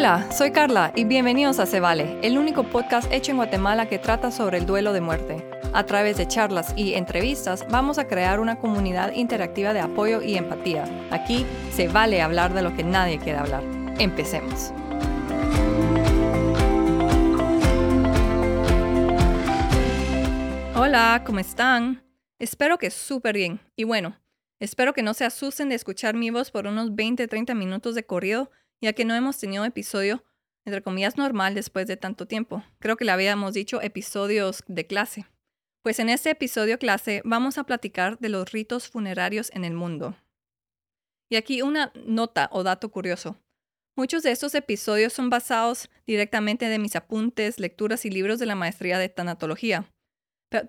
Hola, soy Carla y bienvenidos a Se Vale, el único podcast hecho en Guatemala que trata sobre el duelo de muerte. A través de charlas y entrevistas vamos a crear una comunidad interactiva de apoyo y empatía. Aquí se vale hablar de lo que nadie quiere hablar. Empecemos. Hola, ¿cómo están? Espero que súper bien. Y bueno, espero que no se asusten de escuchar mi voz por unos 20-30 minutos de corrido ya que no hemos tenido episodio, entre comillas, normal después de tanto tiempo. Creo que le habíamos dicho episodios de clase. Pues en este episodio clase vamos a platicar de los ritos funerarios en el mundo. Y aquí una nota o dato curioso. Muchos de estos episodios son basados directamente de mis apuntes, lecturas y libros de la maestría de tanatología.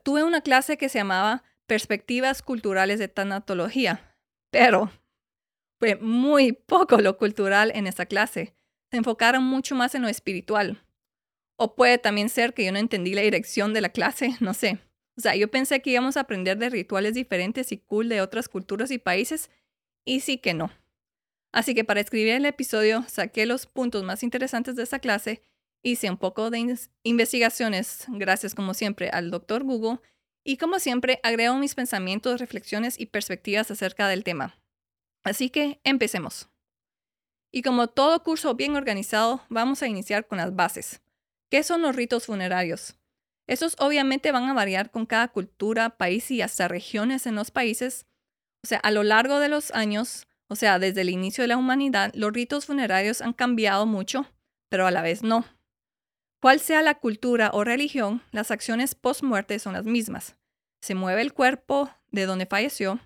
Tuve una clase que se llamaba Perspectivas Culturales de Tanatología, pero fue muy poco lo cultural en esa clase. Se enfocaron mucho más en lo espiritual. O puede también ser que yo no entendí la dirección de la clase, no sé. O sea, yo pensé que íbamos a aprender de rituales diferentes y cool de otras culturas y países, y sí que no. Así que para escribir el episodio saqué los puntos más interesantes de esa clase, hice un poco de investigaciones, gracias como siempre al doctor Google, y como siempre agrego mis pensamientos, reflexiones y perspectivas acerca del tema. Así que empecemos. Y como todo curso bien organizado, vamos a iniciar con las bases. ¿Qué son los ritos funerarios? Estos obviamente van a variar con cada cultura, país y hasta regiones en los países. O sea, a lo largo de los años, o sea, desde el inicio de la humanidad, los ritos funerarios han cambiado mucho, pero a la vez no. Cual sea la cultura o religión, las acciones post-muerte son las mismas. Se mueve el cuerpo de donde falleció,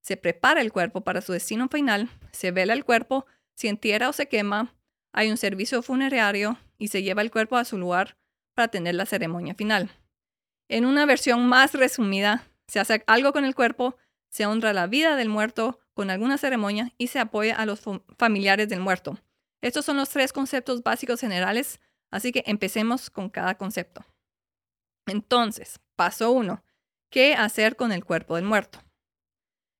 se prepara el cuerpo para su destino final, se vela el cuerpo, se entierra o se quema, hay un servicio funerario y se lleva el cuerpo a su lugar para tener la ceremonia final. En una versión más resumida, se hace algo con el cuerpo, se honra la vida del muerto con alguna ceremonia y se apoya a los familiares del muerto. Estos son los tres conceptos básicos generales, así que empecemos con cada concepto. Entonces, paso uno, ¿qué hacer con el cuerpo del muerto?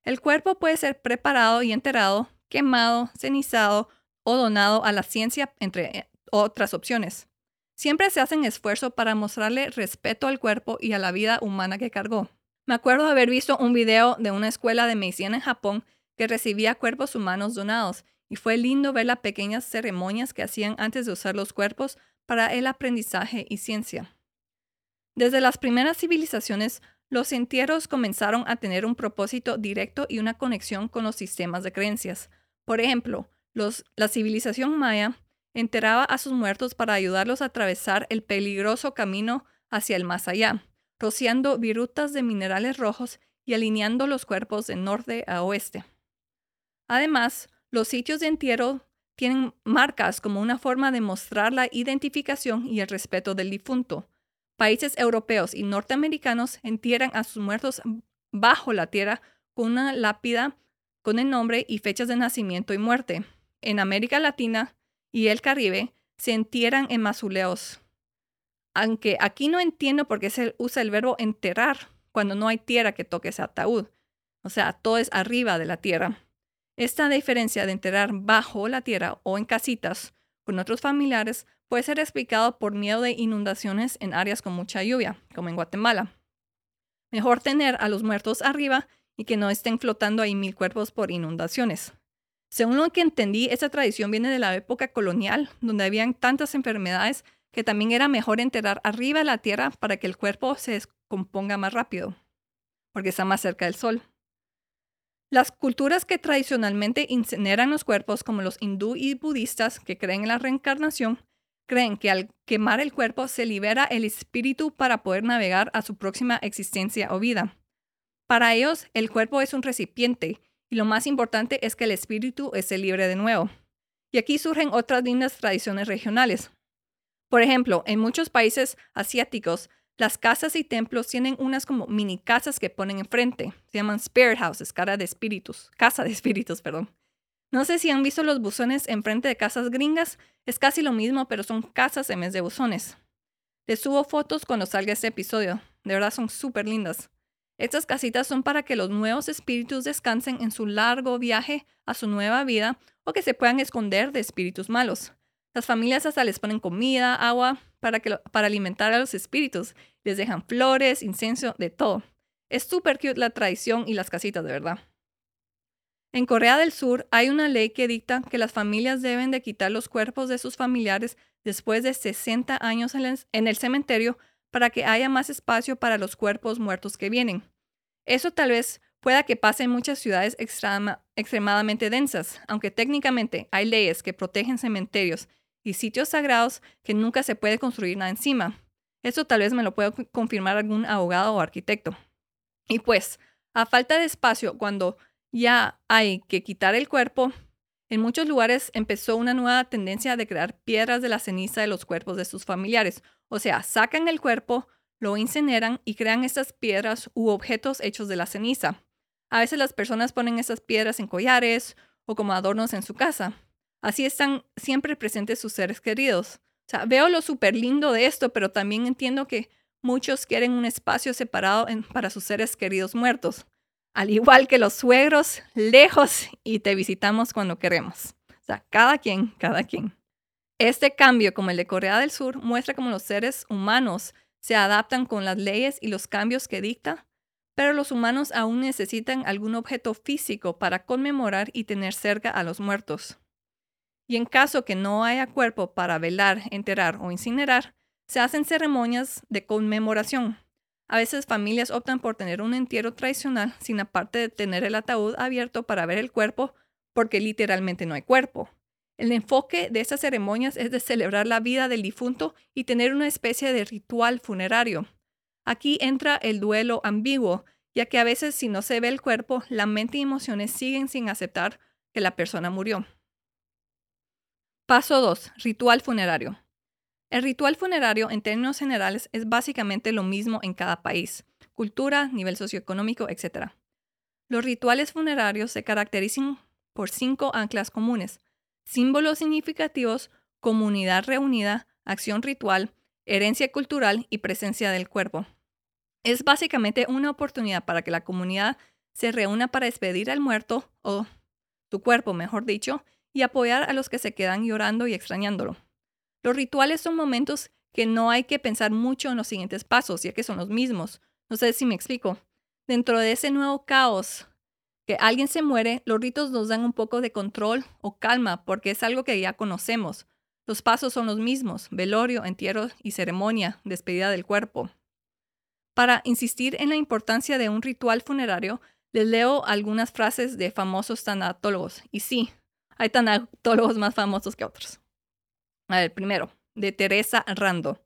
El cuerpo puede ser preparado y enterrado, quemado, cenizado o donado a la ciencia, entre eh, otras opciones. Siempre se hacen esfuerzos para mostrarle respeto al cuerpo y a la vida humana que cargó. Me acuerdo haber visto un video de una escuela de medicina en Japón que recibía cuerpos humanos donados y fue lindo ver las pequeñas ceremonias que hacían antes de usar los cuerpos para el aprendizaje y ciencia. Desde las primeras civilizaciones, los entierros comenzaron a tener un propósito directo y una conexión con los sistemas de creencias. Por ejemplo, la civilización maya enterraba a sus muertos para ayudarlos a atravesar el peligroso camino hacia el más allá, rociando virutas de minerales rojos y alineando los cuerpos de norte a oeste. Además, los sitios de entierro tienen marcas como una forma de mostrar la identificación y el respeto del difunto, Países europeos y norteamericanos entierran a sus muertos bajo la tierra con una lápida con el nombre y fechas de nacimiento y muerte. En América Latina y el Caribe se entierran en mausoleos. Aunque aquí no entiendo por qué se usa el verbo enterrar cuando no hay tierra que toque ese ataúd. O sea, todo es arriba de la tierra. Esta diferencia de enterrar bajo la tierra o en casitas con otros familiares puede ser explicado por miedo de inundaciones en áreas con mucha lluvia, como en Guatemala. Mejor tener a los muertos arriba y que no estén flotando ahí mil cuerpos por inundaciones. Según lo que entendí, esta tradición viene de la época colonial, donde habían tantas enfermedades que también era mejor enterrar arriba la tierra para que el cuerpo se descomponga más rápido, porque está más cerca del sol. Las culturas que tradicionalmente incineran los cuerpos, como los hindú y budistas que creen en la reencarnación, creen que al quemar el cuerpo se libera el espíritu para poder navegar a su próxima existencia o vida. Para ellos, el cuerpo es un recipiente y lo más importante es que el espíritu esté libre de nuevo. Y aquí surgen otras lindas tradiciones regionales. Por ejemplo, en muchos países asiáticos, las casas y templos tienen unas como mini casas que ponen enfrente. Se llaman spirit houses, cara de espíritus, casa de espíritus, perdón. No sé si han visto los buzones enfrente de casas gringas. Es casi lo mismo, pero son casas en vez de buzones. Les subo fotos cuando salga este episodio. De verdad son súper lindas. Estas casitas son para que los nuevos espíritus descansen en su largo viaje a su nueva vida o que se puedan esconder de espíritus malos. Las familias hasta les ponen comida, agua para, que para alimentar a los espíritus. Les dejan flores, incienso, de todo. Es súper cute la tradición y las casitas, de verdad. En Corea del Sur hay una ley que dicta que las familias deben de quitar los cuerpos de sus familiares después de 60 años en el cementerio para que haya más espacio para los cuerpos muertos que vienen. Eso tal vez pueda que pase en muchas ciudades extremadamente densas, aunque técnicamente hay leyes que protegen cementerios y sitios sagrados que nunca se puede construir nada encima. Eso tal vez me lo pueda confirmar algún abogado o arquitecto. Y pues, a falta de espacio, cuando ya hay que quitar el cuerpo, en muchos lugares empezó una nueva tendencia de crear piedras de la ceniza de los cuerpos de sus familiares. O sea, sacan el cuerpo, lo incineran y crean estas piedras u objetos hechos de la ceniza. A veces las personas ponen estas piedras en collares o como adornos en su casa. Así están siempre presentes sus seres queridos. O sea, veo lo súper lindo de esto, pero también entiendo que muchos quieren un espacio separado para sus seres queridos muertos al igual que los suegros, lejos y te visitamos cuando queremos. O sea, cada quien, cada quien. Este cambio, como el de Corea del Sur, muestra cómo los seres humanos se adaptan con las leyes y los cambios que dicta, pero los humanos aún necesitan algún objeto físico para conmemorar y tener cerca a los muertos. Y en caso que no haya cuerpo para velar, enterrar o incinerar, se hacen ceremonias de conmemoración, a veces familias optan por tener un entierro tradicional sin aparte de tener el ataúd abierto para ver el cuerpo porque literalmente no hay cuerpo. El enfoque de estas ceremonias es de celebrar la vida del difunto y tener una especie de ritual funerario. Aquí entra el duelo ambiguo, ya que a veces si no se ve el cuerpo, la mente y emociones siguen sin aceptar que la persona murió. Paso 2. Ritual funerario. El ritual funerario, en términos generales, es básicamente lo mismo en cada país, cultura, nivel socioeconómico, etc. Los rituales funerarios se caracterizan por cinco anclas comunes, símbolos significativos, comunidad reunida, acción ritual, herencia cultural y presencia del cuerpo. Es básicamente una oportunidad para que la comunidad se reúna para despedir al muerto, o su cuerpo, mejor dicho, y apoyar a los que se quedan llorando y extrañándolo. Los rituales son momentos que no hay que pensar mucho en los siguientes pasos, ya que son los mismos. No sé si me explico. Dentro de ese nuevo caos que alguien se muere, los ritos nos dan un poco de control o calma porque es algo que ya conocemos. Los pasos son los mismos, velorio, entierro y ceremonia, despedida del cuerpo. Para insistir en la importancia de un ritual funerario, les leo algunas frases de famosos tanatólogos. Y sí, hay tanatólogos más famosos que otros. Ver, primero, de Teresa Rando.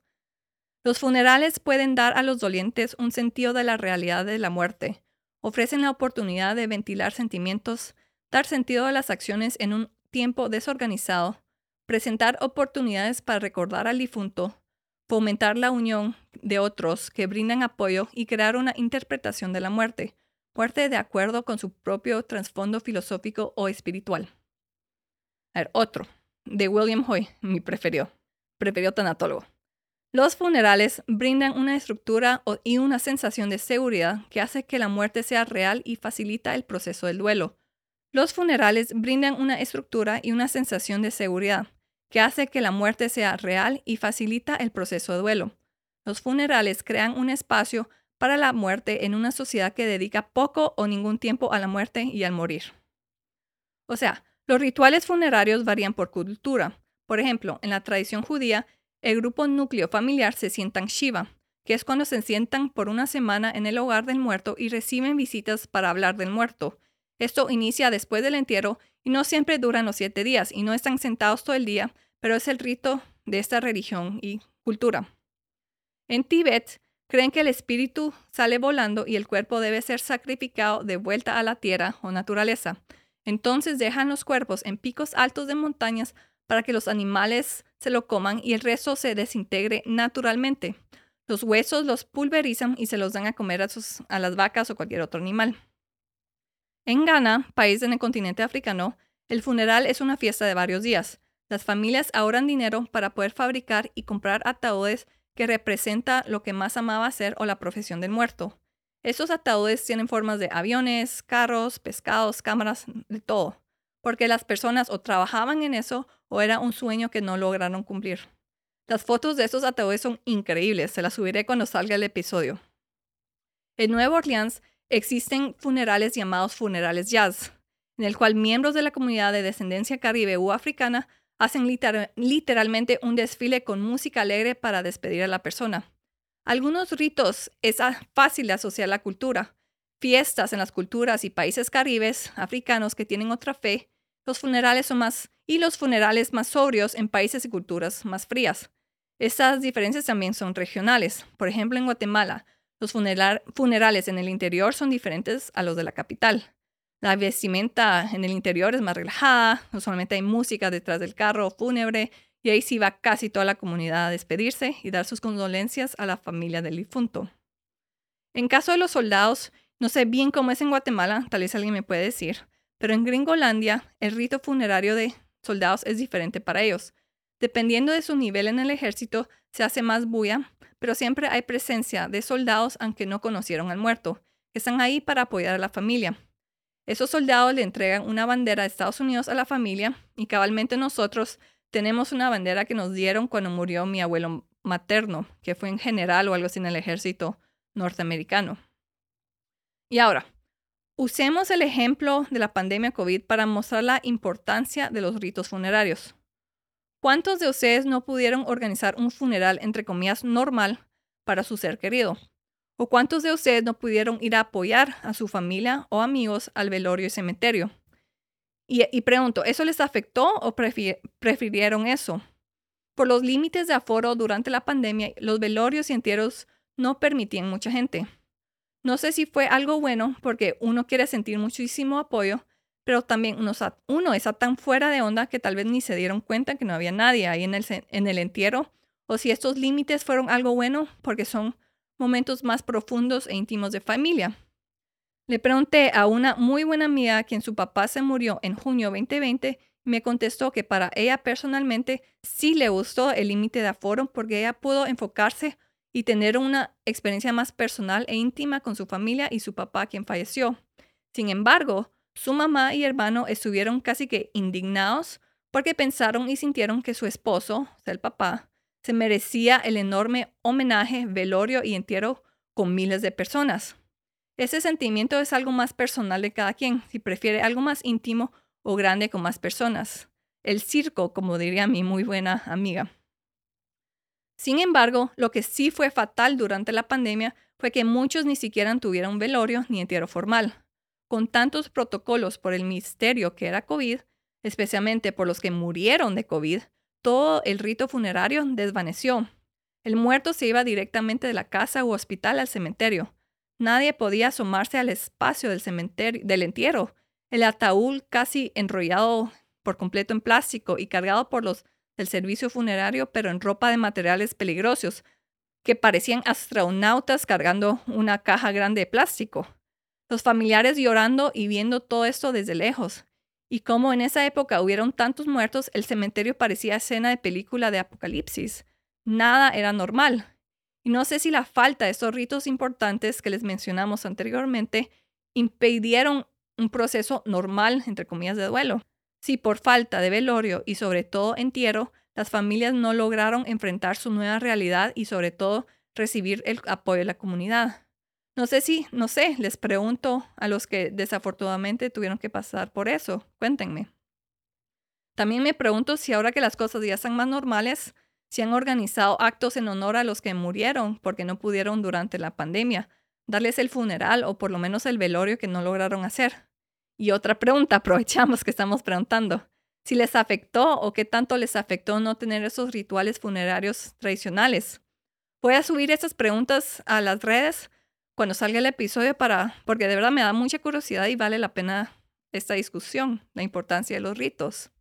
Los funerales pueden dar a los dolientes un sentido de la realidad de la muerte. Ofrecen la oportunidad de ventilar sentimientos, dar sentido a las acciones en un tiempo desorganizado, presentar oportunidades para recordar al difunto, fomentar la unión de otros que brindan apoyo y crear una interpretación de la muerte, muerte de acuerdo con su propio trasfondo filosófico o espiritual. A ver, otro de William Hoy, mi preferido, preferido tanatólogo. Los funerales brindan una estructura y una sensación de seguridad que hace que la muerte sea real y facilita el proceso del duelo. Los funerales brindan una estructura y una sensación de seguridad que hace que la muerte sea real y facilita el proceso de duelo. Los funerales crean un espacio para la muerte en una sociedad que dedica poco o ningún tiempo a la muerte y al morir. O sea, los rituales funerarios varían por cultura. Por ejemplo, en la tradición judía, el grupo núcleo familiar se sientan Shiva, que es cuando se sientan por una semana en el hogar del muerto y reciben visitas para hablar del muerto. Esto inicia después del entierro y no siempre duran los siete días y no están sentados todo el día, pero es el rito de esta religión y cultura. En Tíbet, creen que el espíritu sale volando y el cuerpo debe ser sacrificado de vuelta a la tierra o naturaleza. Entonces dejan los cuerpos en picos altos de montañas para que los animales se lo coman y el resto se desintegre naturalmente. Los huesos los pulverizan y se los dan a comer a, las vacas o cualquier otro animal. En Ghana, país en el continente africano, el funeral es una fiesta de varios días. Las familias ahorran dinero para poder fabricar y comprar ataúdes que representa lo que más amaba hacer o la profesión del muerto. Estos ataúdes tienen formas de aviones, carros, pescados, cámaras, de todo, porque las personas o trabajaban en eso o era un sueño que no lograron cumplir. Las fotos de estos ataúdes son increíbles, se las subiré cuando salga el episodio. En Nueva Orleans existen funerales llamados funerales jazz, en el cual miembros de la comunidad de descendencia caribe u africana hacen literalmente un desfile con música alegre para despedir a la persona. Algunos ritos es fácil de asociar a la cultura. Fiestas en las culturas y países caribes africanos que tienen otra fe, los funerales son más y los funerales más sobrios en países y culturas más frías. Estas diferencias también son regionales. Por ejemplo, en Guatemala, los funerales en el interior son diferentes a los de la capital. La vestimenta en el interior es más relajada, usualmente hay música detrás del carro fúnebre y ahí sí va casi toda la comunidad a despedirse y dar sus condolencias a la familia del difunto. En caso de los soldados, no sé bien cómo es en Guatemala, tal vez alguien me puede decir, pero en Gringolandia el rito funerario de soldados es diferente para ellos. Dependiendo de su nivel en el ejército, se hace más bulla, pero siempre hay presencia de soldados aunque no conocieron al muerto, que están ahí para apoyar a la familia. Esos soldados le entregan una bandera de Estados Unidos a la familia y cabalmente nosotros tenemos una bandera que nos dieron cuando murió mi abuelo materno, que fue en general o algo así en el ejército norteamericano. Y ahora, usemos el ejemplo de la pandemia COVID para mostrar la importancia de los ritos funerarios. ¿Cuántos de ustedes no pudieron organizar un funeral, entre comillas, normal para su ser querido? ¿O cuántos de ustedes no pudieron ir a apoyar a su familia o amigos al velorio y cementerio? Y, pregunto, ¿eso les afectó o prefirieron eso? Por los límites de aforo durante la pandemia, los velorios y entierros no permitían mucha gente. No sé si fue algo bueno porque uno quiere sentir muchísimo apoyo, pero también uno, está tan fuera de onda que tal vez ni se dieron cuenta que no había nadie ahí el, en el entierro, o si estos límites fueron algo bueno porque son momentos más profundos e íntimos de familia. Le pregunté a una muy buena amiga quien su papá se murió en junio 2020 y me contestó que para ella personalmente sí le gustó el límite de aforo porque ella pudo enfocarse y tener una experiencia más personal e íntima con su familia y su papá quien falleció. Sin embargo, su mamá y hermano estuvieron casi que indignados porque pensaron y sintieron que su esposo, el papá, se merecía el enorme homenaje, velorio y entierro con miles de personas. Ese sentimiento es algo más personal de cada quien, si prefiere algo más íntimo o grande con más personas. El circo, como diría mi muy buena amiga. Sin embargo, lo que sí fue fatal durante la pandemia fue que muchos ni siquiera tuvieron un velorio ni entierro formal. Con tantos protocolos por el misterio que era COVID, especialmente por los que murieron de COVID, todo el rito funerario desvaneció. El muerto se iba directamente de la casa u hospital al cementerio. Nadie podía asomarse al espacio del cementerio, del entierro. El ataúd casi enrollado por completo en plástico y cargado por los del servicio funerario, pero en ropa de materiales peligrosos, que parecían astronautas cargando una caja grande de plástico. Los familiares llorando y viendo todo esto desde lejos. Y como en esa época hubieron tantos muertos, el cementerio parecía escena de película de apocalipsis. Nada era normal. Y no sé si la falta de esos ritos importantes que les mencionamos anteriormente impidieron un proceso normal, entre comillas, de duelo. Si por falta de velorio y sobre todo entierro, las familias no lograron enfrentar su nueva realidad y sobre todo recibir el apoyo de la comunidad. No sé si, no sé, les pregunto a los que desafortunadamente tuvieron que pasar por eso. Cuéntenme. También me pregunto si ahora que las cosas ya están más normales, si han organizado actos en honor a los que murieron porque no pudieron durante la pandemia, darles el funeral o por lo menos el velorio que no lograron hacer. Y otra pregunta, aprovechamos que estamos preguntando, si les afectó o qué tanto les afectó no tener esos rituales funerarios tradicionales. Voy a subir estas preguntas a las redes cuando salga el episodio para, porque de verdad me da mucha curiosidad y vale la pena esta discusión, la importancia de los ritos.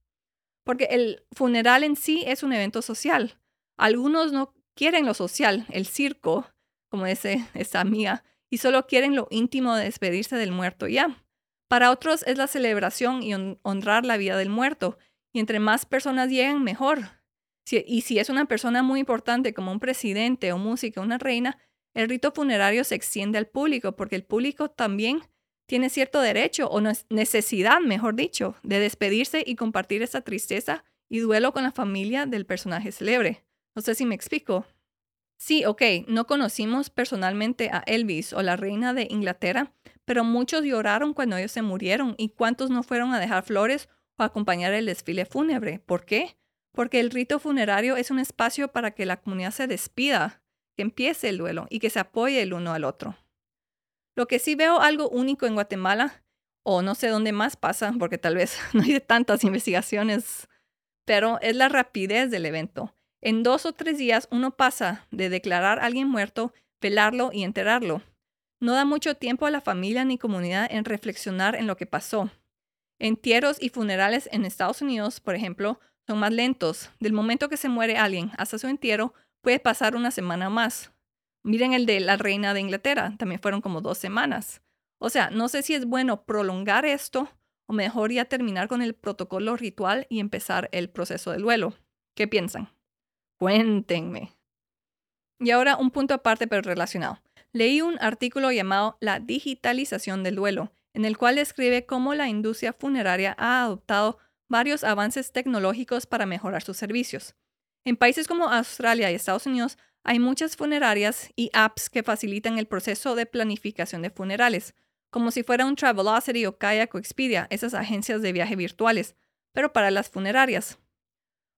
Porque el funeral en sí es un evento social. Algunos no quieren lo social, el circo, como dice esta amiga, y solo quieren lo íntimo de despedirse del muerto ya. Para otros es la celebración y honrar la vida del muerto, y entre más personas lleguen, mejor. y si es una persona muy importante como un presidente o música, una reina, el rito funerario se extiende al público porque el público también tiene cierto derecho o necesidad, mejor dicho, de despedirse y compartir esa tristeza y duelo con la familia del personaje célebre. No sé si me explico. Sí, ok, no conocimos personalmente a Elvis o la reina de Inglaterra, pero muchos lloraron cuando ellos se murieron y cuántos no fueron a dejar flores o acompañar el desfile fúnebre. ¿Por qué? Porque el rito funerario es un espacio para que la comunidad se despida, que empiece el duelo y que se apoye el uno al otro. Lo que sí veo algo único en Guatemala, o no sé dónde más pasa, porque tal vez no hay tantas investigaciones, pero es la rapidez del evento. En dos o tres días uno pasa de declarar a alguien muerto, pelarlo y enterrarlo. No da mucho tiempo a la familia ni comunidad en reflexionar en lo que pasó. Entierros y funerales en Estados Unidos, por ejemplo, son más lentos. Del momento que se muere alguien hasta su entierro puede pasar una semana más. Miren el de la reina de Inglaterra, también fueron como dos semanas. O sea, no sé si es bueno prolongar esto o mejor ya terminar con el protocolo ritual y empezar el proceso de duelo. ¿Qué piensan? Cuéntenme. Y ahora un punto aparte pero relacionado. Leí un artículo llamado La digitalización del duelo, en el cual describe cómo la industria funeraria ha adoptado varios avances tecnológicos para mejorar sus servicios. En países como Australia y Estados Unidos hay muchas funerarias y apps que facilitan el proceso de planificación de funerales, como si fuera un Travelocity o Kayak o Expedia, esas agencias de viaje virtuales, pero para las funerarias.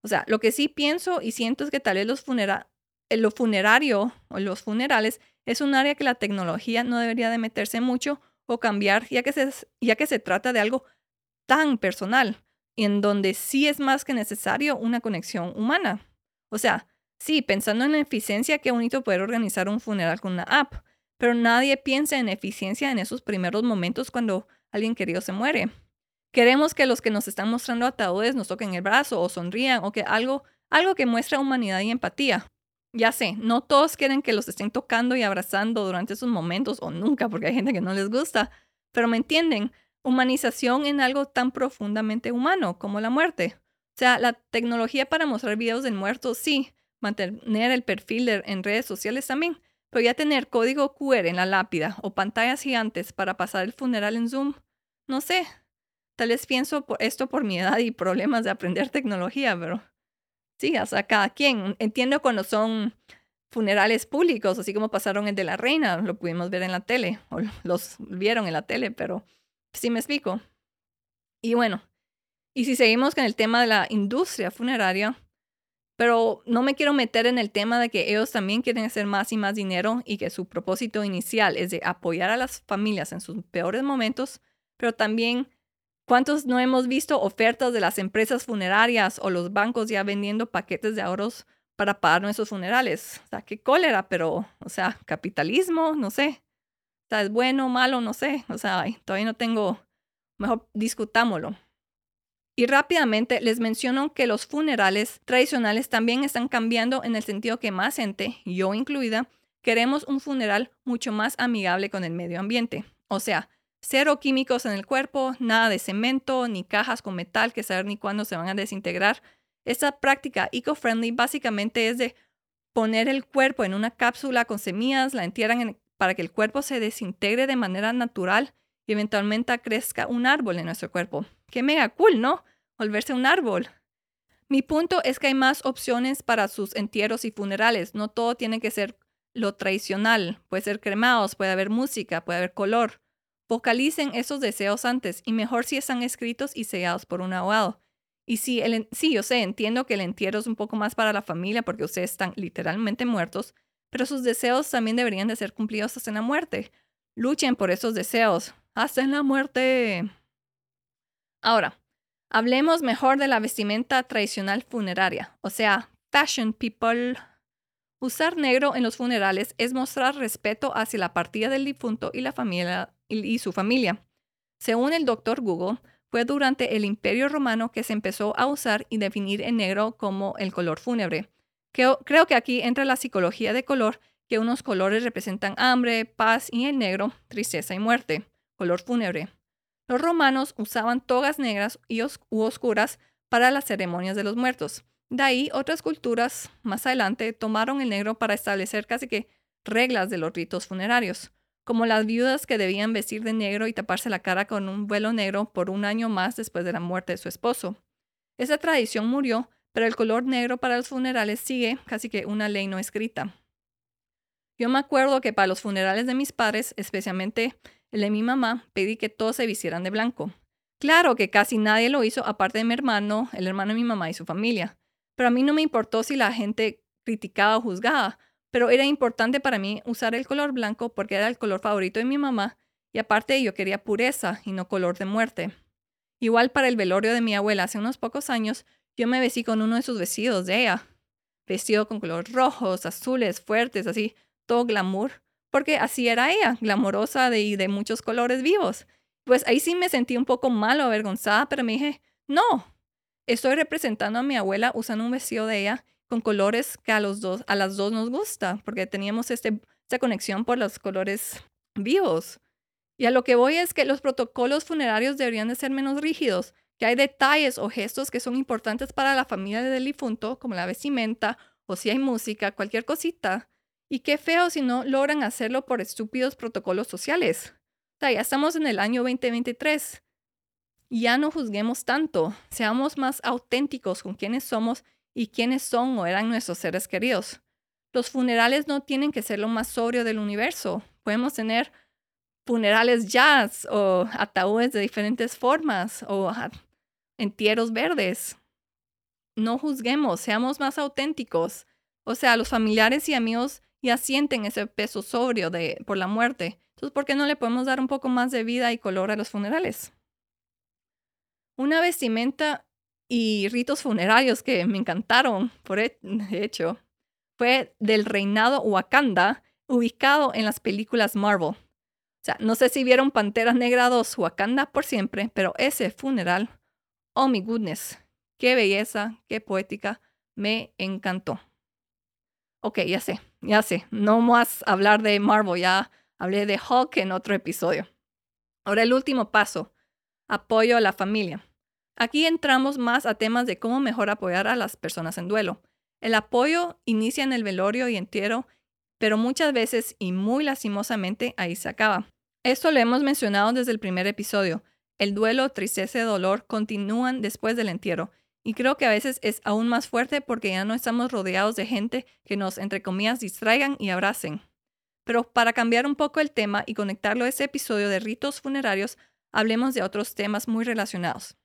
O sea, lo que sí pienso y siento es que tal vez los eh, lo funerario o los funerales es un área que la tecnología no debería de meterse mucho o cambiar, ya que se, ya que se trata de algo tan personal, y en donde sí es más que necesario una conexión humana. O sea, sí, pensando en la eficiencia, qué bonito poder organizar un funeral con una app, pero nadie piensa en eficiencia en esos primeros momentos cuando alguien querido se muere. Queremos que los que nos están mostrando ataúdes nos toquen el brazo o sonrían o que algo, algo que muestre humanidad y empatía. Ya sé, no todos quieren que los estén tocando y abrazando durante esos momentos o nunca, porque hay gente que no les gusta, pero me entienden, humanización en algo tan profundamente humano como la muerte. O sea, la tecnología para mostrar videos del muerto, sí, mantener el perfil en redes sociales también, pero ya tener código QR en la lápida o pantallas gigantes para pasar el funeral en Zoom, no sé, Tal vez pienso esto por mi edad y problemas de aprender tecnología, pero sí, o sea, cada quien. Entiendo cuando son funerales públicos, así como pasaron el de la reina, lo pudimos ver en la tele, o los vieron en la tele, pero sí me explico. Y bueno, y si seguimos con el tema de la industria funeraria, pero no me quiero meter en el tema de que ellos también quieren hacer más y más dinero y que su propósito inicial es de apoyar a las familias en sus peores momentos, pero también ¿Cuántos no hemos visto ofertas de las empresas funerarias o los bancos ya vendiendo paquetes de ahorros para pagar nuestros funerales? O sea, qué cólera, pero, o sea, capitalismo, no sé. O sea, es bueno malo, no sé. O sea, todavía no tengo, mejor discutámoslo. Y rápidamente les menciono que los funerales tradicionales también están cambiando en el sentido que más gente, yo incluida, queremos un funeral mucho más amigable con el medio ambiente. O sea, Cero químicos en el cuerpo, nada de cemento, ni cajas con metal que saber ni cuándo se van a desintegrar. Esta práctica eco-friendly básicamente es de poner el cuerpo en una cápsula con semillas, la entierran para que el cuerpo se desintegre de manera natural y eventualmente crezca un árbol en nuestro cuerpo. Qué mega cool, ¿no? Volverse un árbol. Mi punto es que hay más opciones para sus entierros y funerales. No todo tiene que ser lo tradicional. Puede ser cremados, puede haber música, puede haber color. Vocalicen esos deseos antes y mejor si están escritos y sellados por un abogado. Y si el, sí, yo sé, entiendo que el entierro es un poco más para la familia porque ustedes están literalmente muertos, pero sus deseos también deberían de ser cumplidos hasta en la muerte. Luchen por esos deseos, hasta en la muerte. Ahora, hablemos mejor de la vestimenta tradicional funeraria, o sea, fashion people. Usar negro en los funerales es mostrar respeto hacia la partida del difunto y la familia y su familia. Según el doctor Google, fue durante el Imperio Romano que se empezó a usar y definir el negro como el color fúnebre. Creo, que aquí entra la psicología de color, que unos colores representan hambre, paz y el negro, tristeza y muerte, color fúnebre. Los romanos usaban togas negras y u oscuras para las ceremonias de los muertos. De ahí otras culturas más adelante tomaron el negro para establecer casi que reglas de los ritos funerarios como las viudas que debían vestir de negro y taparse la cara con un velo negro por un año más después de la muerte de su esposo. Esa tradición murió, pero el color negro para los funerales sigue casi que una ley no escrita. Yo me acuerdo que para los funerales de mis padres, especialmente el de mi mamá, pedí que todos se vistieran de blanco. Claro que casi nadie lo hizo aparte de mi hermano, el hermano de mi mamá y su familia. Pero a mí no me importó si la gente criticaba o juzgaba, pero era importante para mí usar el color blanco porque era el color favorito de mi mamá y aparte yo quería pureza y no color de muerte. Igual para el velorio de mi abuela hace unos pocos años, yo me vestí con uno de sus vestidos de ella, vestido con colores rojos, azules, fuertes, así, todo glamour, porque así era ella, glamorosa de, de muchos colores vivos. Pues ahí sí me sentí un poco mal o avergonzada, pero me dije, no, estoy representando a mi abuela usando un vestido de ella con colores que a, los dos, a las dos nos gusta, porque teníamos este, esta conexión por los colores vivos. Y a lo que voy es que los protocolos funerarios deberían de ser menos rígidos, que hay detalles o gestos que son importantes para la familia del difunto, como la vestimenta o si hay música, cualquier cosita. Y qué feo si no logran hacerlo por estúpidos protocolos sociales. O sea, ya estamos en el año 2023. Ya no juzguemos tanto, seamos más auténticos con quiénes somos y quiénes son o eran nuestros seres queridos. Los funerales no tienen que ser lo más sobrio del universo. Podemos tener funerales jazz o ataúdes de diferentes formas o entierros verdes. No juzguemos, seamos más auténticos. O sea, los familiares y amigos ya sienten ese peso sobrio de, por la muerte. Entonces, ¿por qué no le podemos dar un poco más de vida y color a los funerales? Una vestimenta y ritos funerarios que me encantaron, por de hecho, fue del reinado Wakanda, ubicado en las películas Marvel. O sea, no sé si vieron Pantera Negra 2, Wakanda por siempre, pero ese funeral, oh my goodness, qué belleza, qué poética, me encantó. Ok, ya sé, ya sé, no más hablar de Marvel, ya hablé de Hulk en otro episodio. Ahora el último paso, apoyo a la familia. Aquí entramos más a temas de cómo mejor apoyar a las personas en duelo. El apoyo inicia en el velorio y entierro, pero muchas veces y muy lastimosamente ahí se acaba. Esto lo hemos mencionado desde el primer episodio. El duelo, tristeza y dolor continúan después del entierro, y creo que a veces es aún más fuerte porque ya no estamos rodeados de gente que nos, entre comillas, distraigan y abracen. Pero para cambiar un poco el tema y conectarlo a ese episodio de ritos funerarios, hablemos de otros temas muy relacionados.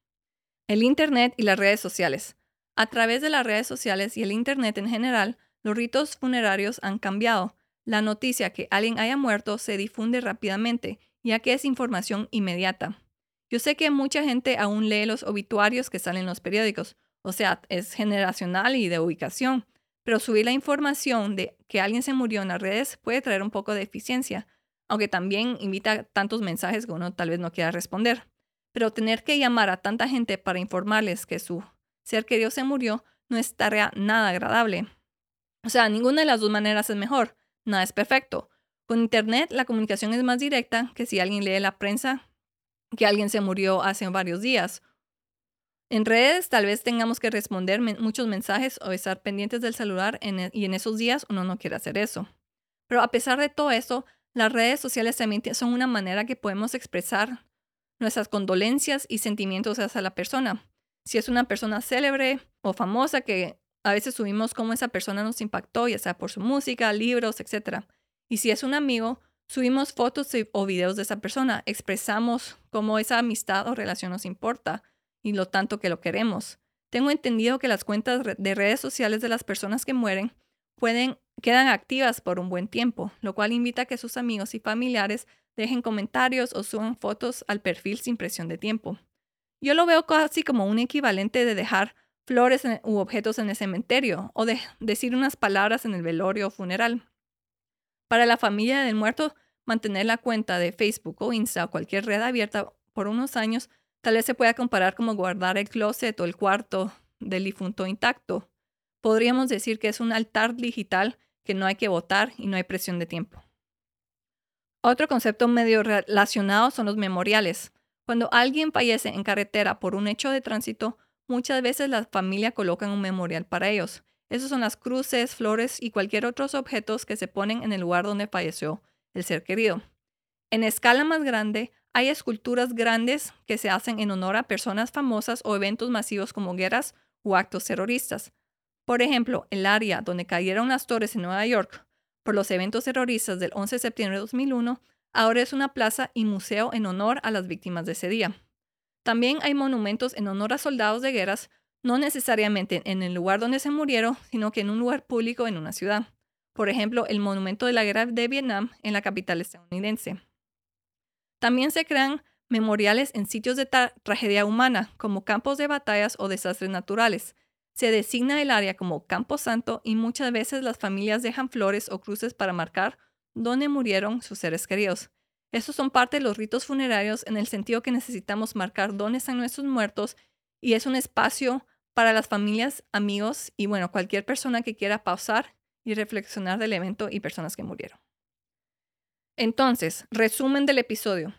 El Internet y las redes sociales. A través de las redes sociales y el Internet en general, los ritos funerarios han cambiado. La noticia que alguien haya muerto se difunde rápidamente, ya que es información inmediata. Yo sé que mucha gente aún lee los obituarios que salen en los periódicos, o sea, es generacional y de ubicación, pero subir la información de que alguien se murió en las redes puede traer un poco de eficiencia, aunque también invita tantos mensajes que uno tal vez no quiera responder. Pero tener que llamar a tanta gente para informarles que su ser querido se murió no es tarea nada agradable. O sea, ninguna de las dos maneras es mejor. Nada es perfecto. Con Internet la comunicación es más directa que si alguien lee la prensa que alguien se murió hace varios días. En redes tal vez tengamos que responder muchos mensajes o estar pendientes del celular e y en esos días uno no quiere hacer eso. Pero a pesar de todo eso, las redes sociales también son una manera que podemos expresar nuestras condolencias y sentimientos hacia la persona. Si es una persona célebre o famosa que a veces subimos cómo esa persona nos impactó, ya sea por su música, libros, etc. Y si es un amigo, subimos fotos o videos de esa persona, expresamos cómo esa amistad o relación nos importa y lo tanto que lo queremos. Tengo entendido que las cuentas de redes sociales de las personas que mueren pueden quedan activas por un buen tiempo, lo cual invita a que sus amigos y familiares dejen comentarios o suban fotos al perfil sin presión de tiempo. Yo lo veo casi como un equivalente de dejar flores u objetos en el cementerio o de decir unas palabras en el velorio o funeral. Para la familia del muerto, mantener la cuenta de Facebook o Insta o cualquier red abierta por unos años tal vez se pueda comparar como guardar el closet o el cuarto del difunto intacto. Podríamos decir que es un altar digital que no hay que votar y no hay presión de tiempo. Otro concepto medio relacionado son los memoriales. Cuando alguien fallece en carretera por un hecho de tránsito, muchas veces la familia coloca un memorial para ellos. Esos son las cruces, flores y cualquier otros objetos que se ponen en el lugar donde falleció el ser querido. En escala más grande, hay esculturas grandes que se hacen en honor a personas famosas o eventos masivos como guerras o actos terroristas. Por ejemplo, el área donde cayeron las torres en Nueva York por los eventos terroristas del 11 de septiembre de 2001 ahora es una plaza y museo en honor a las víctimas de ese día. También hay monumentos en honor a soldados de guerras, no necesariamente en el lugar donde se murieron, sino que en un lugar público en una ciudad. Por ejemplo, el monumento de la guerra de Vietnam en la capital estadounidense. También se crean memoriales en sitios de tragedia humana, como campos de batallas o desastres naturales. Se designa el área como Campo Santo y muchas veces las familias dejan flores o cruces para marcar dónde murieron sus seres queridos. Estos son parte de los ritos funerarios en el sentido que necesitamos marcar dónde están nuestros muertos y es un espacio para las familias, amigos y bueno, cualquier persona que quiera pausar y reflexionar del evento y personas que murieron. Entonces, resumen del episodio.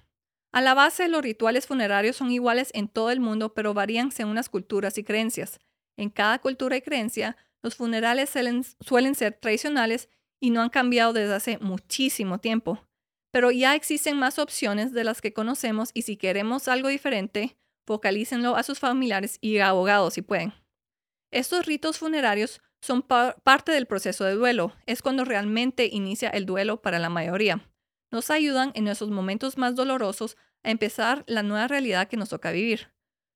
A la base, los rituales funerarios son iguales en todo el mundo, pero varían según las culturas y creencias. En cada cultura y creencia, los funerales suelen, ser tradicionales y no han cambiado desde hace muchísimo tiempo. Pero ya existen más opciones de las que conocemos y si queremos algo diferente, focalícenlo a sus familiares y abogados si pueden. Estos ritos funerarios son parte del proceso de duelo. Es cuando realmente inicia el duelo para la mayoría. Nos ayudan en nuestros momentos más dolorosos a empezar la nueva realidad que nos toca vivir.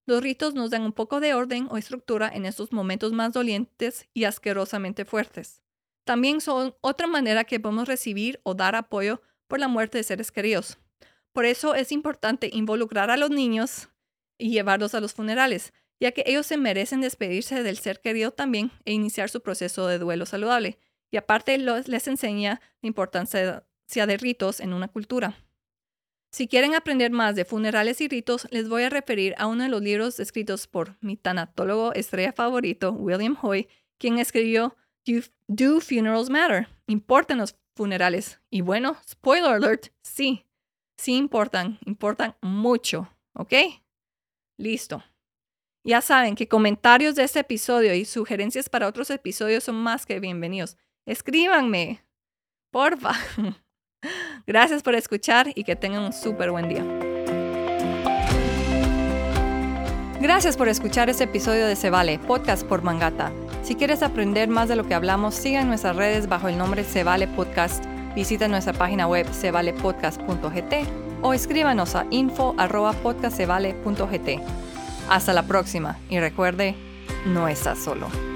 Los ritos nos dan un poco de orden o estructura en estos momentos más dolientes y asquerosamente fuertes. También son otra manera que podemos recibir o dar apoyo por la muerte de seres queridos. Por eso es importante involucrar a los niños y llevarlos a los funerales, ya que ellos se merecen despedirse del ser querido también e iniciar su proceso de duelo saludable. Y aparte les enseña la importancia de ritos en una cultura. Si quieren aprender más de funerales y ritos, les voy a referir a uno de los libros escritos por mi tanatólogo estrella favorito, William Hoy, quien escribió Do Funerals Matter? ¿Importan los funerales? Y bueno, spoiler alert, sí, sí importan, importan mucho, ¿ok? Listo. Ya saben que comentarios de este episodio y sugerencias para otros episodios son más que bienvenidos. Escríbanme, porfa. Gracias por escuchar y que tengan un súper buen día. Gracias por escuchar este episodio de Se Vale, podcast por Mangata. Si quieres aprender más de lo que hablamos, siga en nuestras redes bajo el nombre Se Vale Podcast, visita nuestra página web sevalepodcast.gt o escríbanos a info.podcastsevale.gt. Hasta la próxima y recuerde, no estás solo.